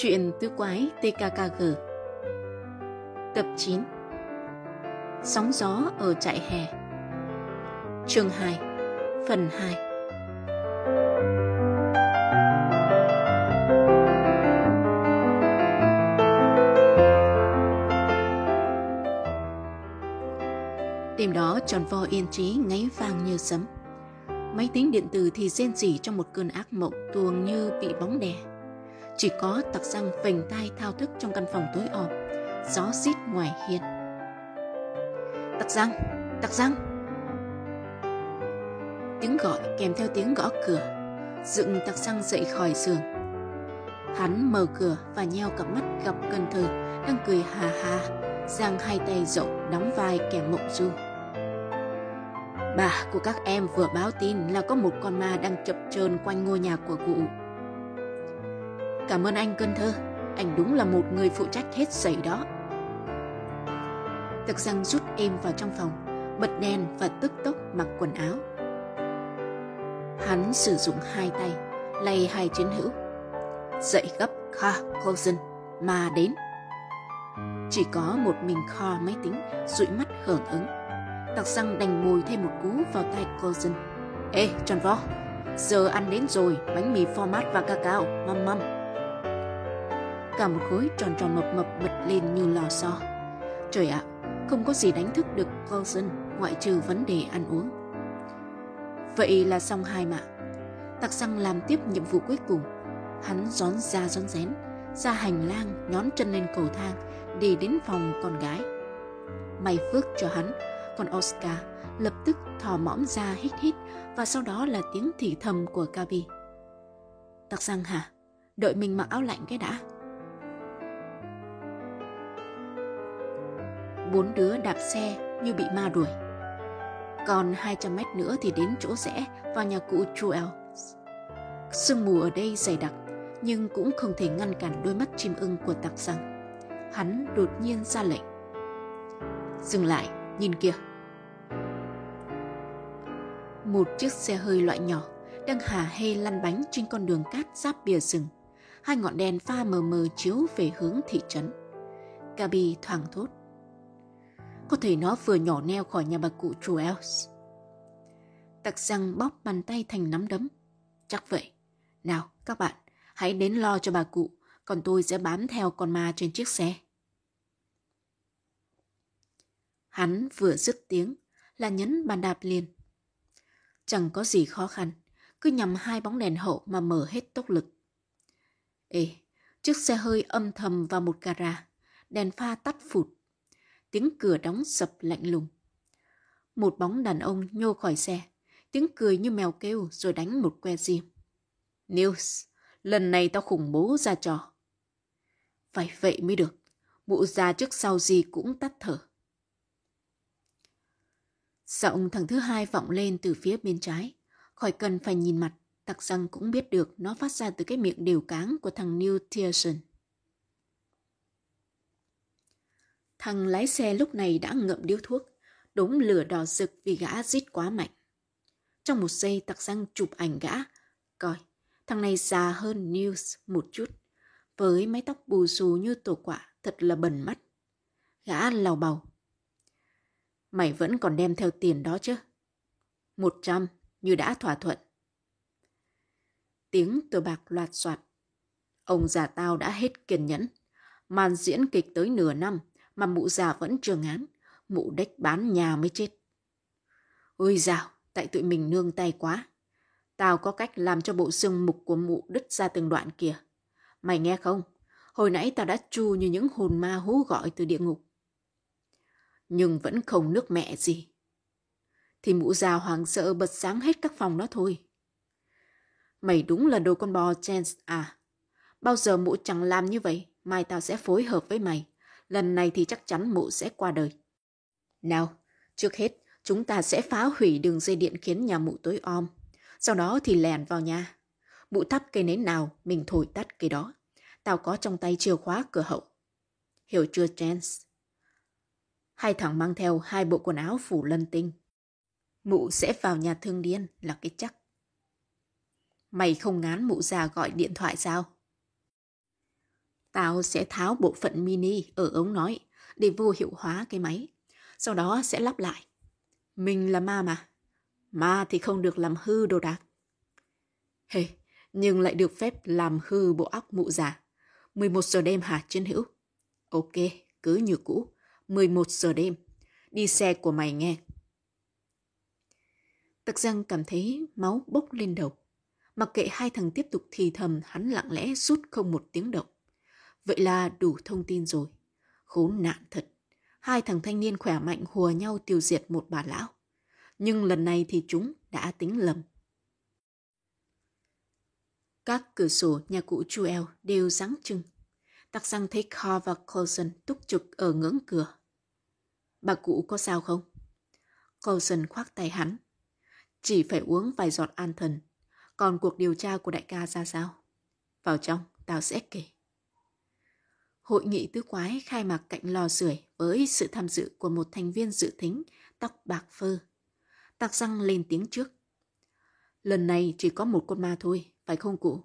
Chuyện tứ quái TKKG Tập 9 Sóng gió ở trại hè. Chương 2 Phần 2 Đêm đó, tròn vo yên trí ngáy vang như sấm. Máy tính điện tử thì rên rỉ trong một cơn ác mộng tuồng như bị bóng đè chỉ có tặc răng vành tai thao thức trong căn phòng tối om. Gió xít ngoài hiên. Tặc răng tặc răng tiếng gọi kèm theo tiếng gõ cửa, dựng tặc răng dậy khỏi giường. Hắn mở cửa và nheo cặp mắt gặp cần thơ, đang cười hà hà, giang hai tay rộng đóng vai kẻ mộng du. Bà của các em vừa báo tin là có một con ma đang chập chờn quanh ngôi nhà của cụ. Cảm ơn anh cơn thơ, anh đúng là một người phụ trách hết sảy đó. Tặc răng rút em vào trong phòng, bật đèn và tức tốc mặc quần áo. Hắn sử dụng hai tay, lay hai chiến hữu. Dậy gấp Kha Cousin, mà đến. Chỉ có một mình kho máy tính, dụi mắt hưởng ứng. Tặc răng đành mùi thêm một cú vào tay Cousin. Ê, tròn vo, giờ ăn đến rồi, bánh mì format và cacao, măm măm cả một khối tròn tròn mập mập bật lên như lò xo. Trời ạ, không có gì đánh thức được Coulson ngoại trừ vấn đề ăn uống. Vậy là xong hai mạ. Tặc xăng làm tiếp nhiệm vụ cuối cùng. Hắn gión ra gión rén, ra hành lang nhón chân lên cầu thang đi đến phòng con gái. May phước cho hắn, còn Oscar lập tức thò mõm ra hít hít và sau đó là tiếng thì thầm của Gabi. Tặc xăng hả? Đợi mình mặc áo lạnh cái đã. Bốn đứa đạp xe như bị ma đuổi. Còn 200 mét nữa thì đến chỗ rẽ vào nhà cụ Joel. Sương mù ở đây dày đặc, nhưng cũng không thể ngăn cản đôi mắt chim ưng của tặc rằng Hắn đột nhiên ra lệnh. Dừng lại, nhìn kìa. Một chiếc xe hơi loại nhỏ đang hà hê lăn bánh trên con đường cát giáp bìa rừng. Hai ngọn đèn pha mờ mờ chiếu về hướng thị trấn. Gabi thoảng thốt. Có thể nó vừa nhỏ neo khỏi nhà bà cụ Truels. Tặc răng bóp bàn tay thành nắm đấm. Chắc vậy. Nào, các bạn, hãy đến lo cho bà cụ, còn tôi sẽ bám theo con ma trên chiếc xe. Hắn vừa dứt tiếng là nhấn bàn đạp liền. Chẳng có gì khó khăn, cứ nhằm hai bóng đèn hậu mà mở hết tốc lực. Ê, chiếc xe hơi âm thầm vào một gara, đèn pha tắt phụt tiếng cửa đóng sập lạnh lùng. Một bóng đàn ông nhô khỏi xe, tiếng cười như mèo kêu rồi đánh một que diêm. News, lần này tao khủng bố ra trò. Phải vậy mới được, mụ già trước sau gì cũng tắt thở. Giọng thằng thứ hai vọng lên từ phía bên trái, khỏi cần phải nhìn mặt, tặc răng cũng biết được nó phát ra từ cái miệng đều cáng của thằng New Thiessen. Thằng lái xe lúc này đã ngậm điếu thuốc, đúng lửa đỏ rực vì gã rít quá mạnh. Trong một giây tặc răng chụp ảnh gã, coi, thằng này già hơn News một chút, với mái tóc bù xù như tổ quả, thật là bẩn mắt. Gã lào bầu. Mày vẫn còn đem theo tiền đó chứ? Một trăm, như đã thỏa thuận. Tiếng tờ bạc loạt soạt. Ông già tao đã hết kiên nhẫn. Màn diễn kịch tới nửa năm, mà mụ già vẫn chưa ngán, mụ đếch bán nhà mới chết. Ôi dào, tại tụi mình nương tay quá. Tao có cách làm cho bộ xương mục của mụ đứt ra từng đoạn kìa. Mày nghe không? Hồi nãy tao đã chu như những hồn ma hú gọi từ địa ngục. Nhưng vẫn không nước mẹ gì. Thì mụ già hoàng sợ bật sáng hết các phòng đó thôi. Mày đúng là đồ con bò Chance à. Bao giờ mụ chẳng làm như vậy, mai tao sẽ phối hợp với mày lần này thì chắc chắn mụ sẽ qua đời. Nào, trước hết, chúng ta sẽ phá hủy đường dây điện khiến nhà mụ tối om. Sau đó thì lèn vào nhà. Mụ thắp cây nến nào, mình thổi tắt cây đó. Tao có trong tay chìa khóa cửa hậu. Hiểu chưa, Chance? Hai thằng mang theo hai bộ quần áo phủ lân tinh. Mụ sẽ vào nhà thương điên là cái chắc. Mày không ngán mụ già gọi điện thoại sao? Tao sẽ tháo bộ phận mini ở ống nói để vô hiệu hóa cái máy. Sau đó sẽ lắp lại. Mình là ma mà. Ma thì không được làm hư đồ đạc. Hề, hey, nhưng lại được phép làm hư bộ óc mụ già. 11 giờ đêm hả chiến hữu? Ok, cứ như cũ. 11 giờ đêm. Đi xe của mày nghe. Tặc răng cảm thấy máu bốc lên đầu. Mặc kệ hai thằng tiếp tục thì thầm, hắn lặng lẽ rút không một tiếng động. Vậy là đủ thông tin rồi. Khốn nạn thật. Hai thằng thanh niên khỏe mạnh hùa nhau tiêu diệt một bà lão. Nhưng lần này thì chúng đã tính lầm. Các cửa sổ nhà cụ Chuel đều sáng trưng. Tắc răng thấy Carl và Coulson túc trực ở ngưỡng cửa. Bà cụ có sao không? Coulson khoác tay hắn. Chỉ phải uống vài giọt an thần. Còn cuộc điều tra của đại ca ra sao? Vào trong, tao sẽ kể. Hội nghị tứ quái khai mạc cạnh lò sưởi với sự tham dự của một thành viên dự thính, tóc bạc phơ. Tạc răng lên tiếng trước. Lần này chỉ có một con ma thôi, phải không cụ?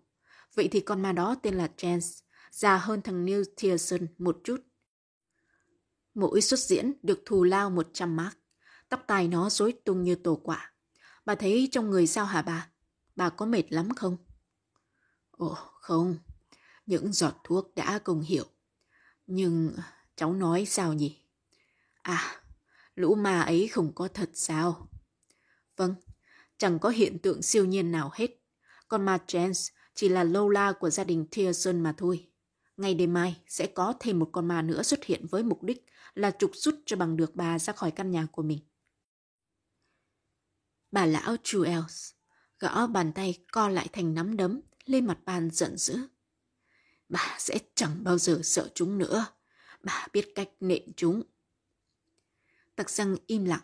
Vậy thì con ma đó tên là Chance, già hơn thằng Neil Pearson một chút. Mỗi xuất diễn được thù lao 100 mark. Tóc tai nó rối tung như tổ quả. Bà thấy trong người sao hả bà? Bà có mệt lắm không? Ồ, không. Những giọt thuốc đã công hiệu. Nhưng cháu nói sao nhỉ? À, lũ ma ấy không có thật sao? Vâng, chẳng có hiện tượng siêu nhiên nào hết. Con ma Chance chỉ là lâu la của gia đình thierson mà thôi. Ngày đêm mai sẽ có thêm một con ma nữa xuất hiện với mục đích là trục xuất cho bằng được bà ra khỏi căn nhà của mình. Bà lão Juels gõ bàn tay co lại thành nắm đấm lên mặt bàn giận dữ. Bà sẽ chẳng bao giờ sợ chúng nữa. Bà biết cách nện chúng. Tặc răng im lặng.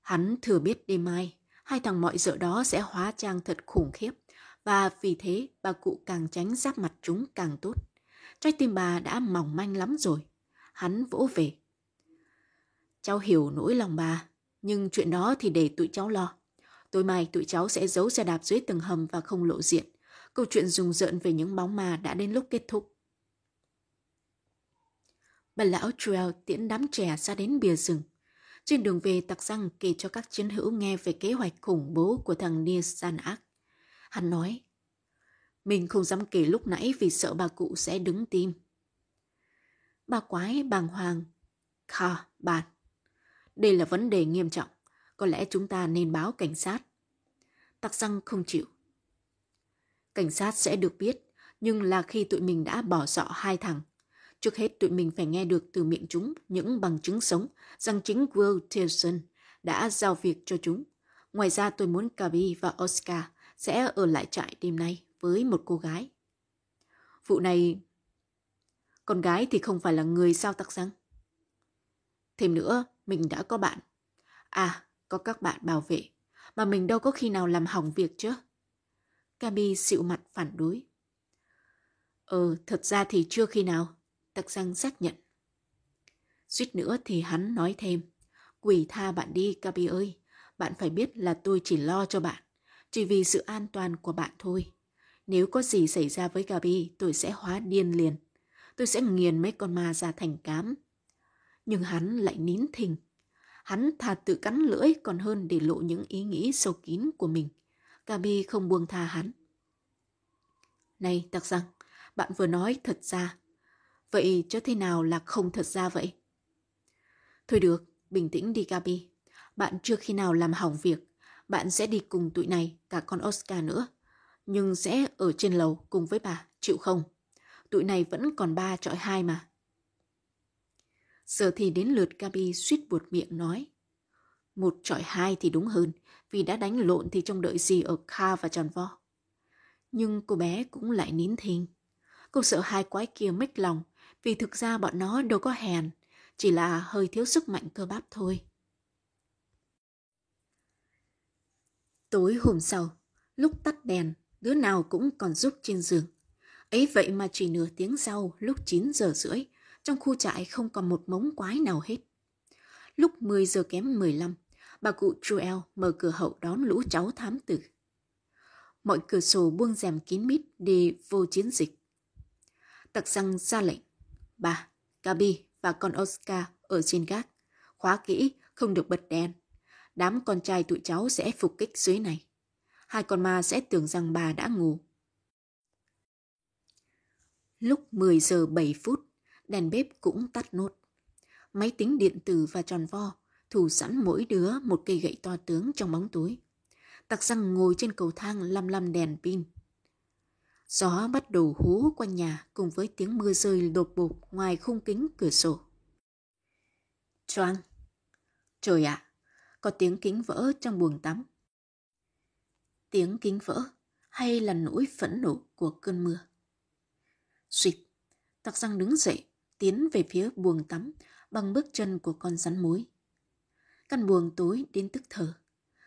Hắn thừa biết đêm mai, hai thằng mọi dợ đó sẽ hóa trang thật khủng khiếp. Và vì thế bà cụ càng tránh giáp mặt chúng càng tốt. Trái tim bà đã mỏng manh lắm rồi. Hắn vỗ về. Cháu hiểu nỗi lòng bà, nhưng chuyện đó thì để tụi cháu lo. Tối mai tụi cháu sẽ giấu xe đạp dưới tầng hầm và không lộ diện. Câu chuyện rùng rợn về những bóng ma đã đến lúc kết thúc. Bà lão Truel tiễn đám trẻ ra đến bìa rừng. Trên đường về tặc răng kể cho các chiến hữu nghe về kế hoạch khủng bố của thằng Nils Ác. Hắn nói, mình không dám kể lúc nãy vì sợ bà cụ sẽ đứng tim. Bà quái bàng hoàng. Kha, bạn. Đây là vấn đề nghiêm trọng. Có lẽ chúng ta nên báo cảnh sát. Tặc răng không chịu. Cảnh sát sẽ được biết, nhưng là khi tụi mình đã bỏ sọ hai thằng. Trước hết tụi mình phải nghe được từ miệng chúng những bằng chứng sống rằng chính Will Tilson đã giao việc cho chúng. Ngoài ra tôi muốn kabi và Oscar sẽ ở lại trại đêm nay với một cô gái. Vụ này... Con gái thì không phải là người sao tắc răng. Thêm nữa, mình đã có bạn. À, có các bạn bảo vệ. Mà mình đâu có khi nào làm hỏng việc chứ. Gabi xịu mặt phản đối. Ờ, thật ra thì chưa khi nào. Tắc răng xác nhận. Suýt nữa thì hắn nói thêm. Quỷ tha bạn đi, Gabi ơi. Bạn phải biết là tôi chỉ lo cho bạn. Chỉ vì sự an toàn của bạn thôi. Nếu có gì xảy ra với Gabi, tôi sẽ hóa điên liền. Tôi sẽ nghiền mấy con ma ra thành cám. Nhưng hắn lại nín thình. Hắn thà tự cắn lưỡi còn hơn để lộ những ý nghĩ sâu kín của mình. Gabi không buông tha hắn. Này, Tạc rằng, bạn vừa nói thật ra. Vậy cho thế nào là không thật ra vậy? Thôi được, bình tĩnh đi Gabi. Bạn chưa khi nào làm hỏng việc. Bạn sẽ đi cùng tụi này, cả con Oscar nữa nhưng sẽ ở trên lầu cùng với bà, chịu không? Tụi này vẫn còn ba trọi hai mà. Giờ thì đến lượt Gabi suýt buột miệng nói. Một trọi hai thì đúng hơn, vì đã đánh lộn thì trông đợi gì ở Kha và tròn vo. Nhưng cô bé cũng lại nín thinh. Cô sợ hai quái kia mách lòng, vì thực ra bọn nó đâu có hèn, chỉ là hơi thiếu sức mạnh cơ bắp thôi. Tối hôm sau, lúc tắt đèn, đứa nào cũng còn giúp trên giường. Ấy vậy mà chỉ nửa tiếng sau, lúc 9 giờ rưỡi, trong khu trại không còn một mống quái nào hết. Lúc 10 giờ kém 15, bà cụ Joel mở cửa hậu đón lũ cháu thám tử. Mọi cửa sổ buông rèm kín mít để vô chiến dịch. Tặc răng ra lệnh. Bà, Gabi và con Oscar ở trên gác. Khóa kỹ, không được bật đèn. Đám con trai tụi cháu sẽ phục kích dưới này. Hai con ma sẽ tưởng rằng bà đã ngủ. Lúc 10 giờ 7 phút, đèn bếp cũng tắt nốt. Máy tính điện tử và tròn vo thủ sẵn mỗi đứa một cây gậy to tướng trong bóng túi. Tặc răng ngồi trên cầu thang lăm lăm đèn pin. Gió bắt đầu hú quanh nhà cùng với tiếng mưa rơi đột bột ngoài khung kính cửa sổ. Choang! Trời ạ! À, có tiếng kính vỡ trong buồng tắm. Tiếng kính vỡ hay là nỗi phẫn nộ của cơn mưa. Suýt! Tặc răng đứng dậy, tiến về phía buồng tắm bằng bước chân của con rắn mối. Căn buồng tối đến tức thở.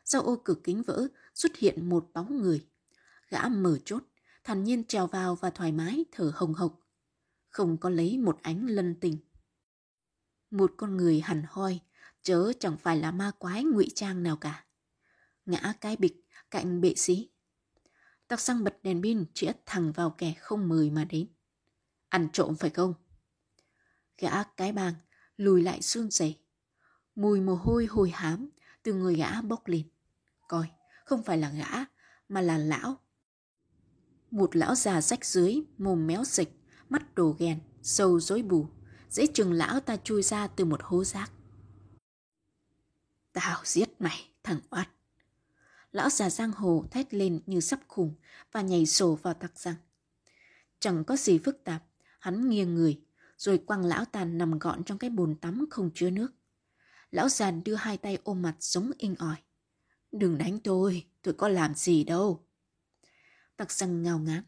Sau ô cửa kính vỡ xuất hiện một bóng người. Gã mở chốt, thản nhiên trèo vào và thoải mái thở hồng hộc. Không có lấy một ánh lân tình. Một con người hẳn hoi, chớ chẳng phải là ma quái ngụy trang nào cả. Ngã cái bịch cạnh bệ sĩ. Tặc xăng bật đèn pin chĩa thẳng vào kẻ không mời mà đến. Ăn trộm phải không? Gã cái bàng lùi lại xương rẩy Mùi mồ hôi hồi hám từ người gã bốc lên. Coi, không phải là gã, mà là lão. Một lão già rách dưới, mồm méo dịch, mắt đồ ghen, sâu rối bù. Dễ chừng lão ta chui ra từ một hố rác. Tao giết mày, thằng oát. Lão già giang hồ thét lên như sắp khủng và nhảy sổ vào tặc răng. Chẳng có gì phức tạp, hắn nghiêng người, rồi quăng lão tàn nằm gọn trong cái bồn tắm không chứa nước. Lão giàn đưa hai tay ôm mặt giống inh ỏi. Đừng đánh tôi, tôi có làm gì đâu. Tặc răng ngao ngán.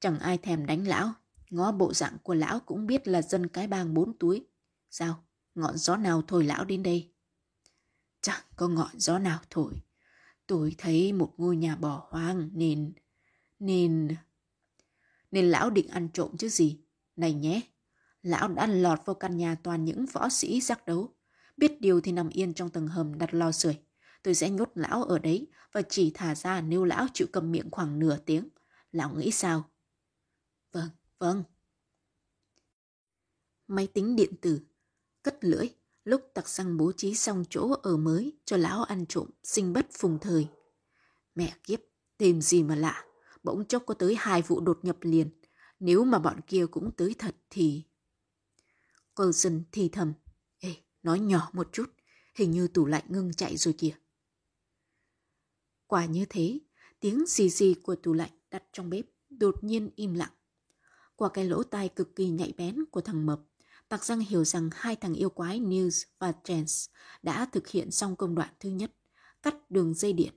Chẳng ai thèm đánh lão, ngó bộ dạng của lão cũng biết là dân cái bang bốn túi. Sao, ngọn gió nào thổi lão đến đây? Chẳng có ngọn gió nào thổi. Tôi thấy một ngôi nhà bỏ hoang nên... Nên... Nên lão định ăn trộm chứ gì. Này nhé, lão đã lọt vào căn nhà toàn những võ sĩ giác đấu. Biết điều thì nằm yên trong tầng hầm đặt lò sưởi. Tôi sẽ nhốt lão ở đấy và chỉ thả ra nếu lão chịu cầm miệng khoảng nửa tiếng. Lão nghĩ sao? Vâng, vâng. Máy tính điện tử, cất lưỡi, lúc tặc xăng bố trí xong chỗ ở mới cho lão ăn trộm, sinh bất phùng thời. Mẹ kiếp, tìm gì mà lạ, bỗng chốc có tới hai vụ đột nhập liền. Nếu mà bọn kia cũng tới thật thì... Coulson thì thầm. Nói nhỏ một chút, hình như tủ lạnh ngưng chạy rồi kìa. Quả như thế, tiếng xì xì của tủ lạnh đặt trong bếp đột nhiên im lặng. Qua cái lỗ tai cực kỳ nhạy bén của thằng Mập, Tạc Răng hiểu rằng hai thằng yêu quái News và Chance đã thực hiện xong công đoạn thứ nhất, cắt đường dây điện.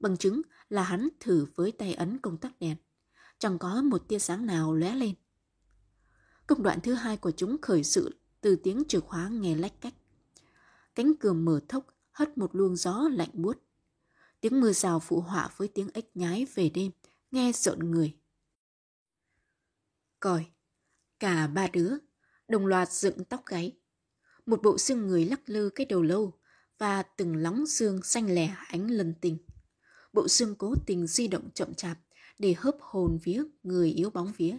Bằng chứng là hắn thử với tay ấn công tắc đèn. Chẳng có một tia sáng nào lóe lên. Công đoạn thứ hai của chúng khởi sự từ tiếng chìa khóa nghe lách cách. Cánh cửa mở thốc hất một luồng gió lạnh buốt. Tiếng mưa rào phụ họa với tiếng ếch nhái về đêm, nghe rợn người. Còi, cả ba đứa, đồng loạt dựng tóc gáy. Một bộ xương người lắc lư cái đầu lâu và từng lóng xương xanh lẻ ánh lần tình. Bộ xương cố tình di động chậm chạp để hớp hồn vía người yếu bóng vía.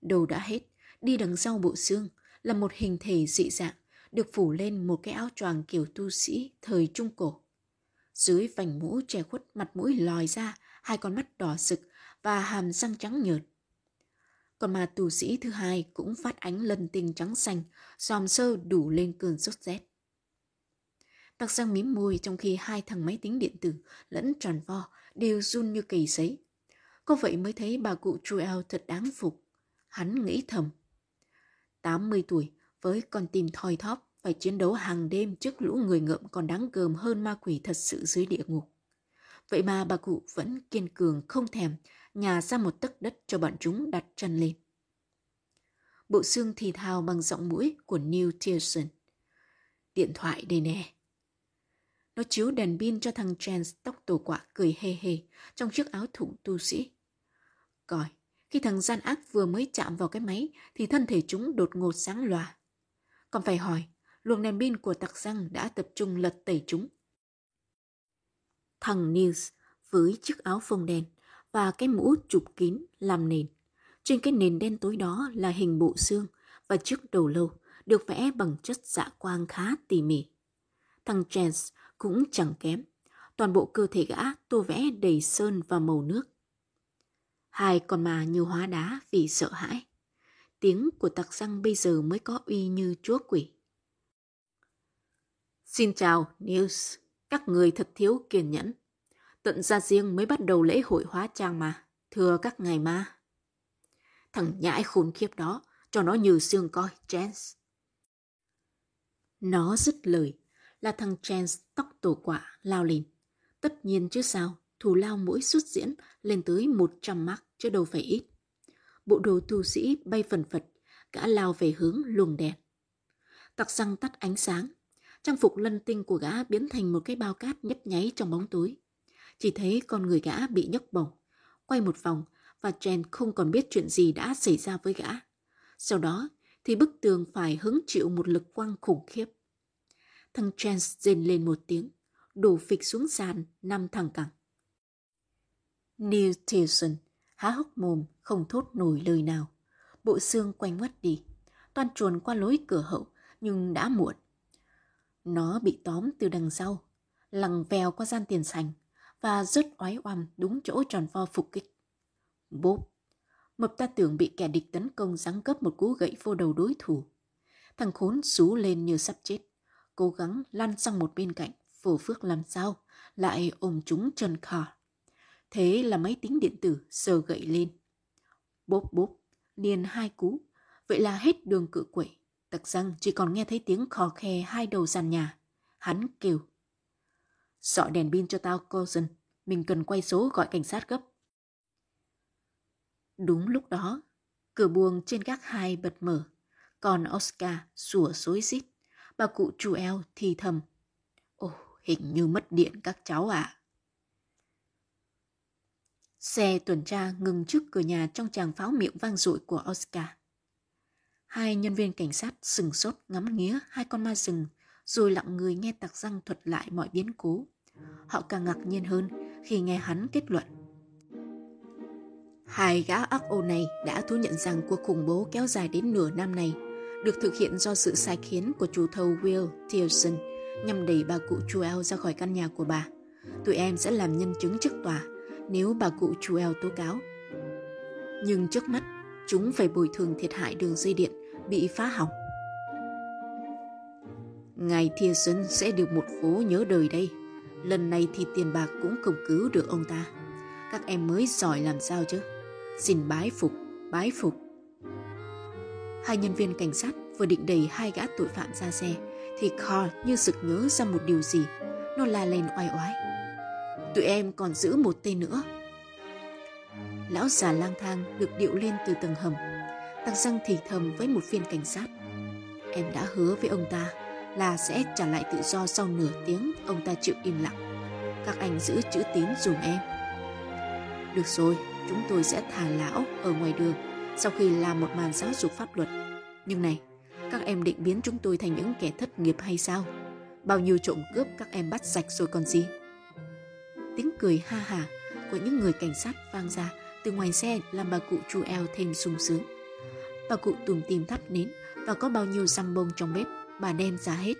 Đầu đã hết, đi đằng sau bộ xương là một hình thể dị dạng được phủ lên một cái áo choàng kiểu tu sĩ thời Trung Cổ. Dưới vành mũ che khuất mặt mũi lòi ra, hai con mắt đỏ sực và hàm răng trắng nhợt. Còn mà tù sĩ thứ hai cũng phát ánh lân tinh trắng xanh, dòm sơ đủ lên cơn sốt rét. Tặc răng mím môi trong khi hai thằng máy tính điện tử lẫn tròn vo đều run như cầy sấy. Có vậy mới thấy bà cụ Truel thật đáng phục. Hắn nghĩ thầm. 80 tuổi với con tim thoi thóp phải chiến đấu hàng đêm trước lũ người ngợm còn đáng gờm hơn ma quỷ thật sự dưới địa ngục. Vậy mà bà cụ vẫn kiên cường không thèm nhà ra một tấc đất cho bọn chúng đặt chân lên. Bộ xương thì thào bằng giọng mũi của Neil Pearson. Điện thoại đây nè. Nó chiếu đèn pin cho thằng Chance tóc tổ quả cười hê hê trong chiếc áo thụng tu sĩ. Coi, khi thằng gian ác vừa mới chạm vào cái máy thì thân thể chúng đột ngột sáng lòa. Còn phải hỏi, luồng đèn pin của tặc răng đã tập trung lật tẩy chúng. Thằng Nils với chiếc áo phông đen và cái mũ chụp kín làm nền, Trên cái nền đen tối đó là hình bộ xương và chiếc đầu lâu được vẽ bằng chất dạ quang khá tỉ mỉ. Thằng Chance cũng chẳng kém. Toàn bộ cơ thể gã tô vẽ đầy sơn và màu nước. Hai con mà như hóa đá vì sợ hãi. Tiếng của tặc răng bây giờ mới có uy như chúa quỷ. Xin chào, News. Các người thật thiếu kiên nhẫn. Tận ra riêng mới bắt đầu lễ hội hóa trang mà. Thưa các ngài ma. Thằng nhãi khốn khiếp đó, cho nó như xương coi, Chance. Nó dứt lời, là thằng Chance tóc tổ quả lao lên. Tất nhiên chứ sao, thù lao mỗi xuất diễn lên tới 100 mark chứ đâu phải ít. Bộ đồ tu sĩ bay phần phật, gã lao về hướng luồng đèn. Tặc răng tắt ánh sáng, trang phục lân tinh của gã biến thành một cái bao cát nhấp nháy trong bóng tối. Chỉ thấy con người gã bị nhấc bổng, quay một vòng và Jen không còn biết chuyện gì đã xảy ra với gã. Sau đó thì bức tường phải hứng chịu một lực quang khủng khiếp. Thằng chen rên lên một tiếng, đổ phịch xuống sàn, nằm thẳng cẳng. Neil Tilson há hốc mồm, không thốt nổi lời nào. Bộ xương quanh mất đi, toan chuồn qua lối cửa hậu, nhưng đã muộn. Nó bị tóm từ đằng sau, lằng vèo qua gian tiền sành và rớt oái oăm đúng chỗ tròn vo phục kích. Bốp! Mập ta tưởng bị kẻ địch tấn công giáng cấp một cú gậy vô đầu đối thủ. Thằng khốn xú lên như sắp chết, cố gắng lăn sang một bên cạnh, phổ phước làm sao, lại ôm chúng chân khỏa. Thế là máy tính điện tử sờ gậy lên. Bốp bốp, liền hai cú, vậy là hết đường cự quậy. Tặc răng chỉ còn nghe thấy tiếng khò khe hai đầu sàn nhà. Hắn kêu. Dọi đèn pin cho tao, Cousin. Mình cần quay số gọi cảnh sát gấp. Đúng lúc đó, cửa buồng trên gác hai bật mở. Còn Oscar sủa xối xít. Bà cụ chủ eo thì thầm. Ồ, hình như mất điện các cháu ạ. À. Xe tuần tra ngừng trước cửa nhà trong tràng pháo miệng vang dội của Oscar. Hai nhân viên cảnh sát sừng sốt ngắm nghía hai con ma rừng, rồi lặng người nghe tặc răng thuật lại mọi biến cố. Họ càng ngạc nhiên hơn khi nghe hắn kết luận. Hai gã ác ô này đã thú nhận rằng cuộc khủng bố kéo dài đến nửa năm này, được thực hiện do sự sai khiến của chủ thầu Will Tilson nhằm đẩy bà cụ Joel ra khỏi căn nhà của bà. Tụi em sẽ làm nhân chứng trước tòa nếu bà cụ Joel tố cáo. Nhưng trước mắt, chúng phải bồi thường thiệt hại đường dây điện bị phá hỏng. Ngài Thiesen sẽ được một phố nhớ đời đây. Lần này thì tiền bạc cũng không cứu được ông ta. Các em mới giỏi làm sao chứ? Xin bái phục, bái phục. Hai nhân viên cảnh sát vừa định đẩy hai gã tội phạm ra xe thì Carl như sực nhớ ra một điều gì. Nó la lên oai oái. Tụi em còn giữ một tên nữa. Lão già lang thang được điệu lên từ tầng hầm. Tăng răng thì thầm với một viên cảnh sát. Em đã hứa với ông ta là sẽ trả lại tự do sau nửa tiếng ông ta chịu im lặng. Các anh giữ chữ tín dùm em. Được rồi, chúng tôi sẽ thả lão ở ngoài đường sau khi làm một màn giáo dục pháp luật. Nhưng này, các em định biến chúng tôi thành những kẻ thất nghiệp hay sao? Bao nhiêu trộm cướp các em bắt sạch rồi còn gì? Tiếng cười ha hả của những người cảnh sát vang ra từ ngoài xe làm bà cụ chu eo thêm sung sướng. Bà cụ tùm tìm thắp nến và có bao nhiêu xăm bông trong bếp bà đem ra hết.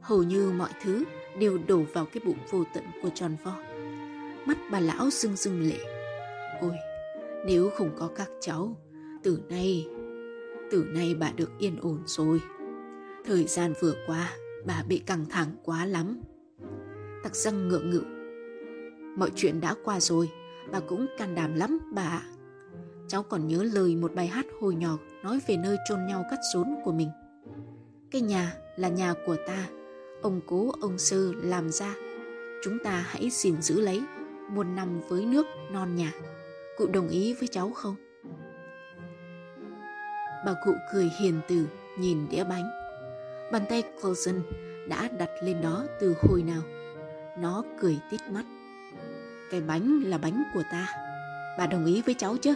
Hầu như mọi thứ đều đổ vào cái bụng vô tận của tròn vo. Mắt bà lão rưng rưng lệ. Ôi, nếu không có các cháu, từ nay, từ nay bà được yên ổn rồi. Thời gian vừa qua, bà bị căng thẳng quá lắm. Tặc răng ngượng ngựu Mọi chuyện đã qua rồi, bà cũng can đảm lắm bà ạ. Cháu còn nhớ lời một bài hát hồi nhỏ nói về nơi chôn nhau cắt rốn của mình. Cái nhà là nhà của ta, ông cố ông sư làm ra. Chúng ta hãy gìn giữ lấy, muôn năm với nước non nhà. Cụ đồng ý với cháu không? Bà cụ cười hiền từ nhìn đĩa bánh. Bàn tay Clausen đã đặt lên đó từ hồi nào. Nó cười tít mắt. Cái bánh là bánh của ta. Bà đồng ý với cháu chứ?